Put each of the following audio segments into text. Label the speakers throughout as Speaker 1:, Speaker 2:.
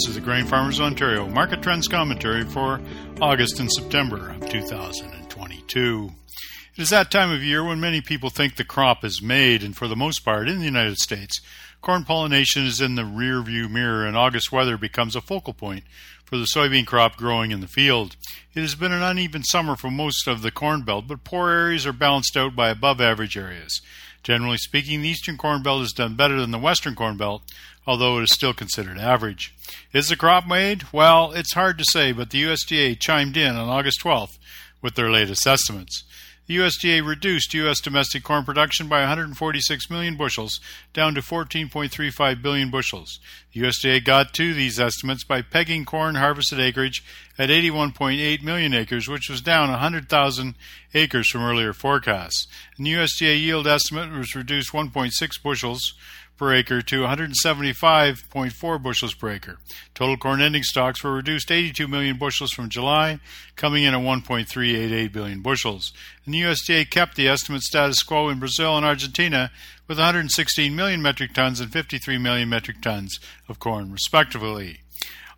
Speaker 1: This is the Grain Farmers Ontario Market Trends Commentary for August and September of 2022. It is that time of year when many people think the crop is made, and for the most part, in the United States, corn pollination is in the rear view mirror, and August weather becomes a focal point for the soybean crop growing in the field. It has been an uneven summer for most of the Corn Belt, but poor areas are balanced out by above average areas. Generally speaking, the Eastern Corn Belt has done better than the Western Corn Belt, although it is still considered average. Is the crop made? Well, it's hard to say, but the USDA chimed in on August 12th with their latest estimates. The USDA reduced U.S. domestic corn production by 146 million bushels, down to 14.35 billion bushels. The USDA got to these estimates by pegging corn harvested acreage at 81.8 million acres, which was down 100,000 acres from earlier forecasts. And the USDA yield estimate was reduced 1.6 bushels per acre to 175.4 bushels per acre. Total corn ending stocks were reduced 82 million bushels from July, coming in at 1.388 billion bushels. And the USDA kept the estimate status quo in Brazil and Argentina with 116 million metric tons and 53 million metric tons of corn, respectively.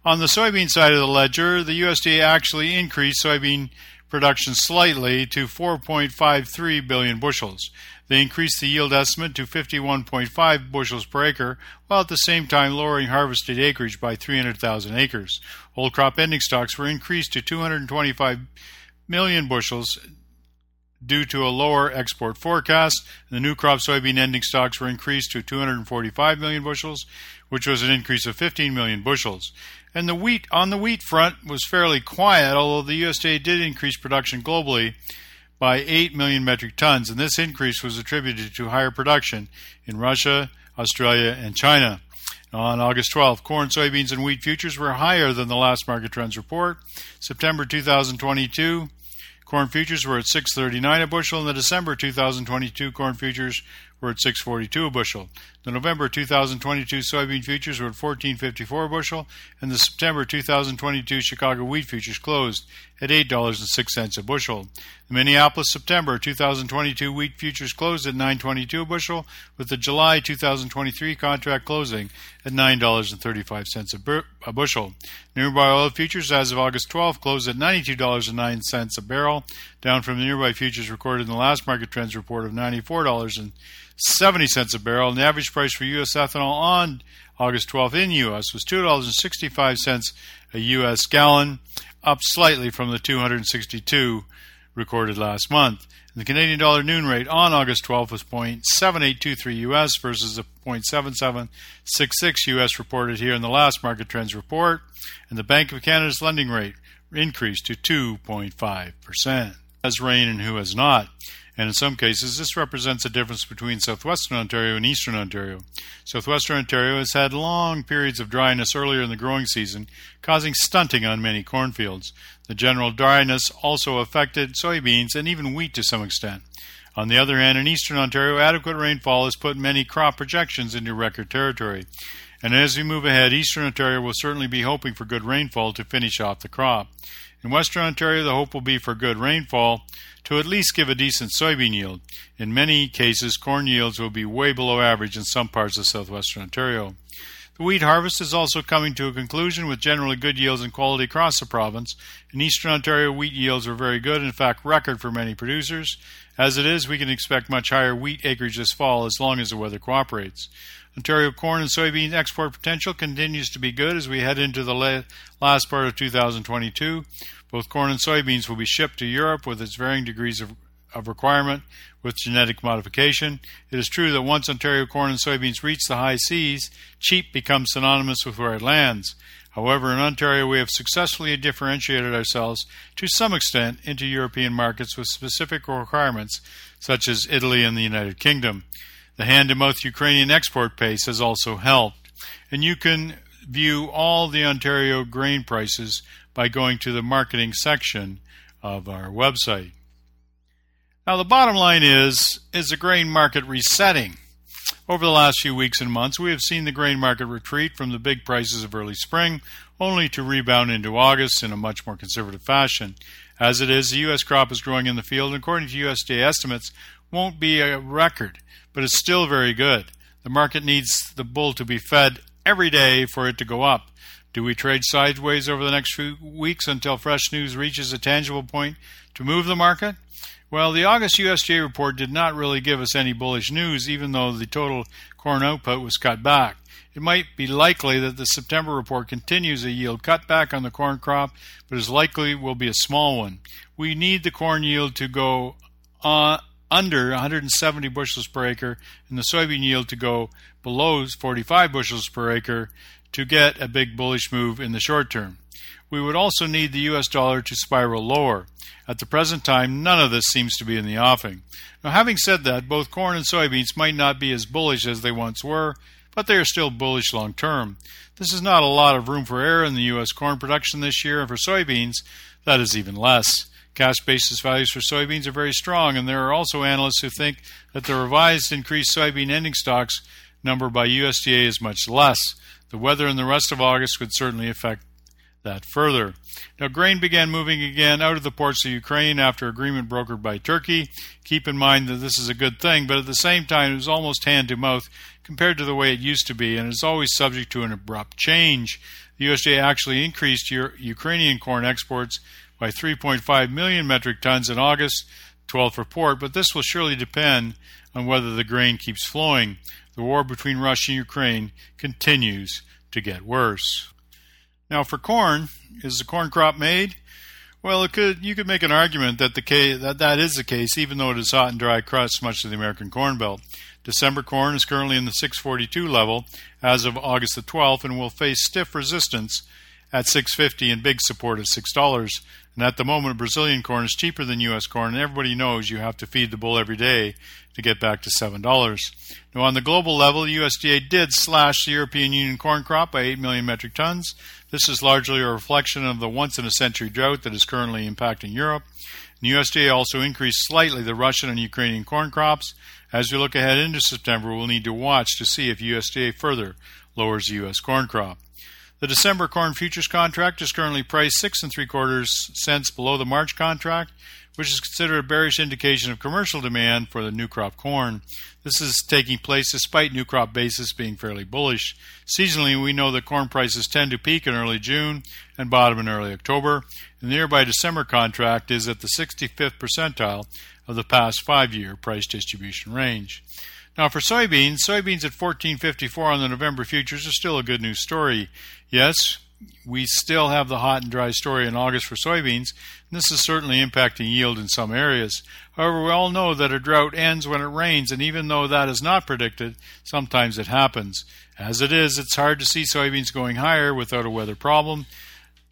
Speaker 1: On the soybean side of the ledger, the USDA actually increased soybean production slightly to 4.53 billion bushels. They increased the yield estimate to 51.5 bushels per acre, while at the same time lowering harvested acreage by 300,000 acres. Old crop ending stocks were increased to 225 million bushels due to a lower export forecast. The new crop soybean ending stocks were increased to 245 million bushels, which was an increase of 15 million bushels. And the wheat on the wheat front was fairly quiet, although the USDA did increase production globally by 8 million metric tons, and this increase was attributed to higher production in Russia, Australia, and China. On August 12th, corn, soybeans, and wheat futures were higher than the last market trends report. September 2022, corn futures were at 6.39 a bushel, and the December 2022 corn futures were at 6.42 a bushel. The November 2022 soybean futures were at 14.54 a bushel, and the September 2022 Chicago wheat futures closed at $8.06 a bushel. The Minneapolis September 2022 wheat futures closed at 9.22 a bushel, with the July 2023 contract closing at $9.35 a, bur- a bushel. Nearby oil futures as of August 12 closed at $92.09 a barrel, down from the nearby futures recorded in the last market trends report of $94. 70 cents a barrel, and the average price for U.S. ethanol on August 12th in U.S. was $2.65 a U.S. gallon, up slightly from the 262 recorded last month. The Canadian dollar noon rate on August 12th was 0.7823 U.S. versus the 0.7766 U.S. reported here in the last market trends report, and the Bank of Canada's lending rate increased to 2.5 percent. Has rain and who has not and in some cases, this represents a difference between southwestern Ontario and eastern Ontario. Southwestern Ontario has had long periods of dryness earlier in the growing season, causing stunting on many cornfields. The general dryness also affected soybeans and even wheat to some extent. On the other hand, in eastern Ontario, adequate rainfall has put many crop projections into record territory. And as we move ahead, eastern Ontario will certainly be hoping for good rainfall to finish off the crop. In Western Ontario, the hope will be for good rainfall to at least give a decent soybean yield. In many cases, corn yields will be way below average in some parts of southwestern Ontario. The wheat harvest is also coming to a conclusion with generally good yields and quality across the province. In eastern Ontario, wheat yields are very good, in fact, record for many producers. As it is, we can expect much higher wheat acreage this fall as long as the weather cooperates. Ontario corn and soybean export potential continues to be good as we head into the last part of 2022. Both corn and soybeans will be shipped to Europe with its varying degrees of, of requirement with genetic modification. It is true that once Ontario corn and soybeans reach the high seas, cheap becomes synonymous with where it lands. However, in Ontario, we have successfully differentiated ourselves to some extent into European markets with specific requirements, such as Italy and the United Kingdom. The hand to mouth Ukrainian export pace has also helped. And you can view all the Ontario grain prices by going to the marketing section of our website. Now, the bottom line is is the grain market resetting? Over the last few weeks and months, we have seen the grain market retreat from the big prices of early spring, only to rebound into August in a much more conservative fashion. As it is, the U.S. crop is growing in the field, and according to USDA estimates, won't be a record but it's still very good. The market needs the bull to be fed every day for it to go up. Do we trade sideways over the next few weeks until fresh news reaches a tangible point to move the market? Well, the August USDA report did not really give us any bullish news, even though the total corn output was cut back. It might be likely that the September report continues a yield cutback on the corn crop, but is likely will be a small one. We need the corn yield to go uh, under 170 bushels per acre and the soybean yield to go below 45 bushels per acre to get a big bullish move in the short term. We would also need the US dollar to spiral lower. At the present time, none of this seems to be in the offing. Now, having said that, both corn and soybeans might not be as bullish as they once were, but they are still bullish long term. This is not a lot of room for error in the U.S. corn production this year, and for soybeans, that is even less. Cash basis values for soybeans are very strong, and there are also analysts who think that the revised increased soybean ending stocks number by USDA is much less. The weather in the rest of August could certainly affect that further. Now, grain began moving again out of the ports of Ukraine after agreement brokered by Turkey. Keep in mind that this is a good thing, but at the same time, it was almost hand to mouth compared to the way it used to be, and is always subject to an abrupt change. The USDA actually increased Ukrainian corn exports by 3.5 million metric tons in August 12th report, but this will surely depend on whether the grain keeps flowing. The war between Russia and Ukraine continues to get worse. Now, for corn, is the corn crop made? Well, it could. You could make an argument that the case, that that is the case, even though it is hot and dry across much of the American Corn Belt. December corn is currently in the 642 level as of August the 12th, and will face stiff resistance at 650 and big support at six dollars. And at the moment, Brazilian corn is cheaper than U.S. corn, and everybody knows you have to feed the bull every day to get back to $7. Now, on the global level, USDA did slash the European Union corn crop by 8 million metric tons. This is largely a reflection of the once in a century drought that is currently impacting Europe. And USDA also increased slightly the Russian and Ukrainian corn crops. As we look ahead into September, we'll need to watch to see if USDA further lowers the U.S. corn crop. The December corn futures contract is currently priced six and three quarters cents below the March contract, which is considered a bearish indication of commercial demand for the new crop corn. This is taking place despite new crop basis being fairly bullish. Seasonally, we know that corn prices tend to peak in early June and bottom in early October. And The nearby December contract is at the 65th percentile of the past five year price distribution range. Now, for soybeans, soybeans at 14.54 on the November futures are still a good news story. Yes, we still have the hot and dry story in August for soybeans, and this is certainly impacting yield in some areas. However, we all know that a drought ends when it rains, and even though that is not predicted, sometimes it happens. As it is, it's hard to see soybeans going higher without a weather problem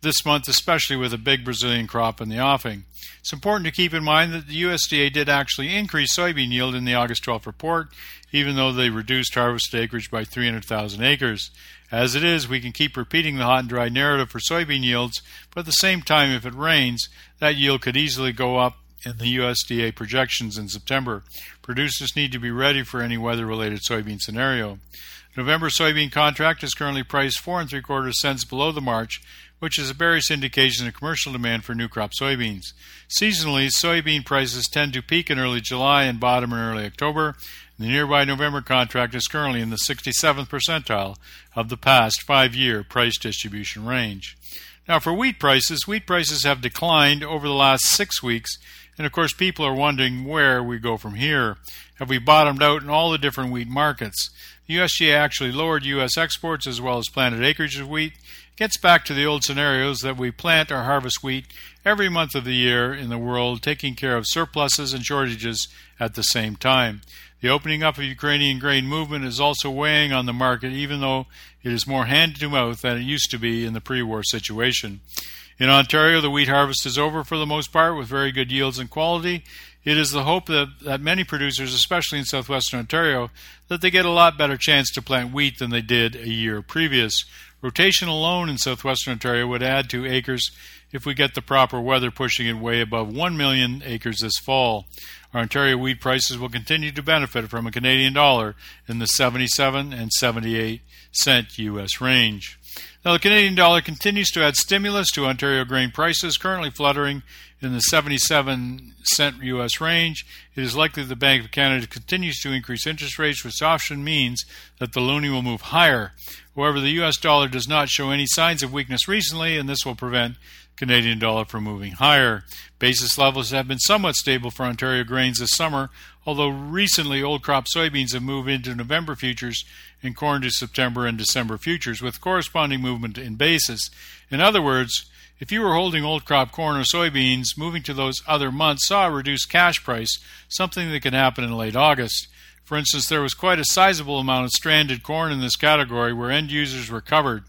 Speaker 1: this month, especially with a big Brazilian crop in the offing. It's important to keep in mind that the USDA did actually increase soybean yield in the August 12th report, even though they reduced harvest acreage by 300,000 acres. As it is, we can keep repeating the hot and dry narrative for soybean yields, but at the same time, if it rains, that yield could easily go up in the USDA projections in September. Producers need to be ready for any weather related soybean scenario. November soybean contract is currently priced four and three quarters cents below the March, which is a bearish indication of commercial demand for new crop soybeans. Seasonally, soybean prices tend to peak in early July and bottom in early October. The nearby November contract is currently in the 67th percentile of the past five year price distribution range. Now, for wheat prices, wheat prices have declined over the last six weeks, and of course, people are wondering where we go from here. Have we bottomed out in all the different wheat markets? The USDA actually lowered U.S. exports as well as planted acreage of wheat, gets back to the old scenarios that we plant or harvest wheat every month of the year in the world, taking care of surpluses and shortages at the same time. The opening up of Ukrainian grain movement is also weighing on the market, even though it is more hand to mouth than it used to be in the pre war situation. In Ontario, the wheat harvest is over for the most part with very good yields and quality. It is the hope that, that many producers, especially in southwestern Ontario, that they get a lot better chance to plant wheat than they did a year previous. Rotation alone in southwestern Ontario would add to acres if we get the proper weather pushing it way above 1 million acres this fall. Our Ontario wheat prices will continue to benefit from a Canadian dollar in the 77 and 78 cent U.S. range. Now, the Canadian dollar continues to add stimulus to Ontario grain prices, currently fluttering in the 77 cent US range. It is likely the Bank of Canada continues to increase interest rates, which often means that the loonie will move higher. However, the US dollar does not show any signs of weakness recently, and this will prevent Canadian dollar for moving higher. Basis levels have been somewhat stable for Ontario grains this summer, although recently old crop soybeans have moved into November futures and corn to September and December futures with corresponding movement in basis. In other words, if you were holding old crop corn or soybeans, moving to those other months saw a reduced cash price, something that can happen in late August. For instance, there was quite a sizable amount of stranded corn in this category where end users were covered.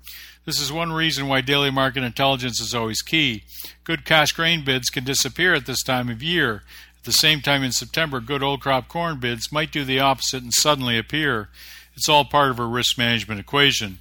Speaker 1: This is one reason why daily market intelligence is always key. Good cash grain bids can disappear at this time of year. At the same time, in September, good old crop corn bids might do the opposite and suddenly appear. It's all part of a risk management equation.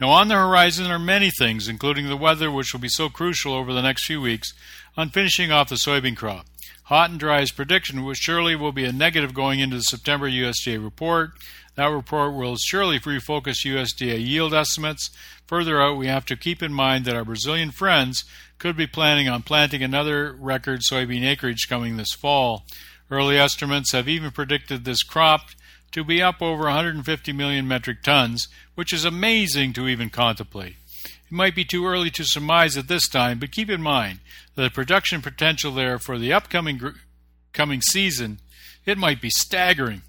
Speaker 1: Now, on the horizon are many things, including the weather, which will be so crucial over the next few weeks, on finishing off the soybean crop. Hot and Dry's prediction, which surely will be a negative going into the September USDA report. That report will surely refocus USDA yield estimates. Further out, we have to keep in mind that our Brazilian friends could be planning on planting another record soybean acreage coming this fall. Early estimates have even predicted this crop to be up over 150 million metric tons, which is amazing to even contemplate. It might be too early to surmise at this time, but keep in mind that the production potential there for the upcoming gr- coming season, it might be staggering.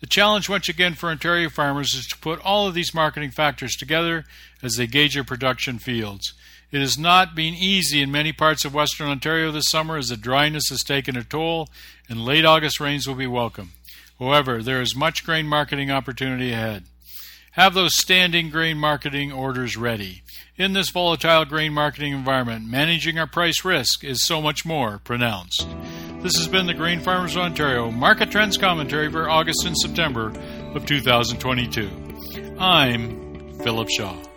Speaker 1: The challenge once again for Ontario farmers is to put all of these marketing factors together as they gauge their production fields. It has not been easy in many parts of Western Ontario this summer as the dryness has taken a toll and late August rains will be welcome. However, there is much grain marketing opportunity ahead. Have those standing grain marketing orders ready. In this volatile grain marketing environment, managing our price risk is so much more pronounced. This has been the Grain Farmers of Ontario Market Trends Commentary for August and September of 2022. I'm Philip Shaw.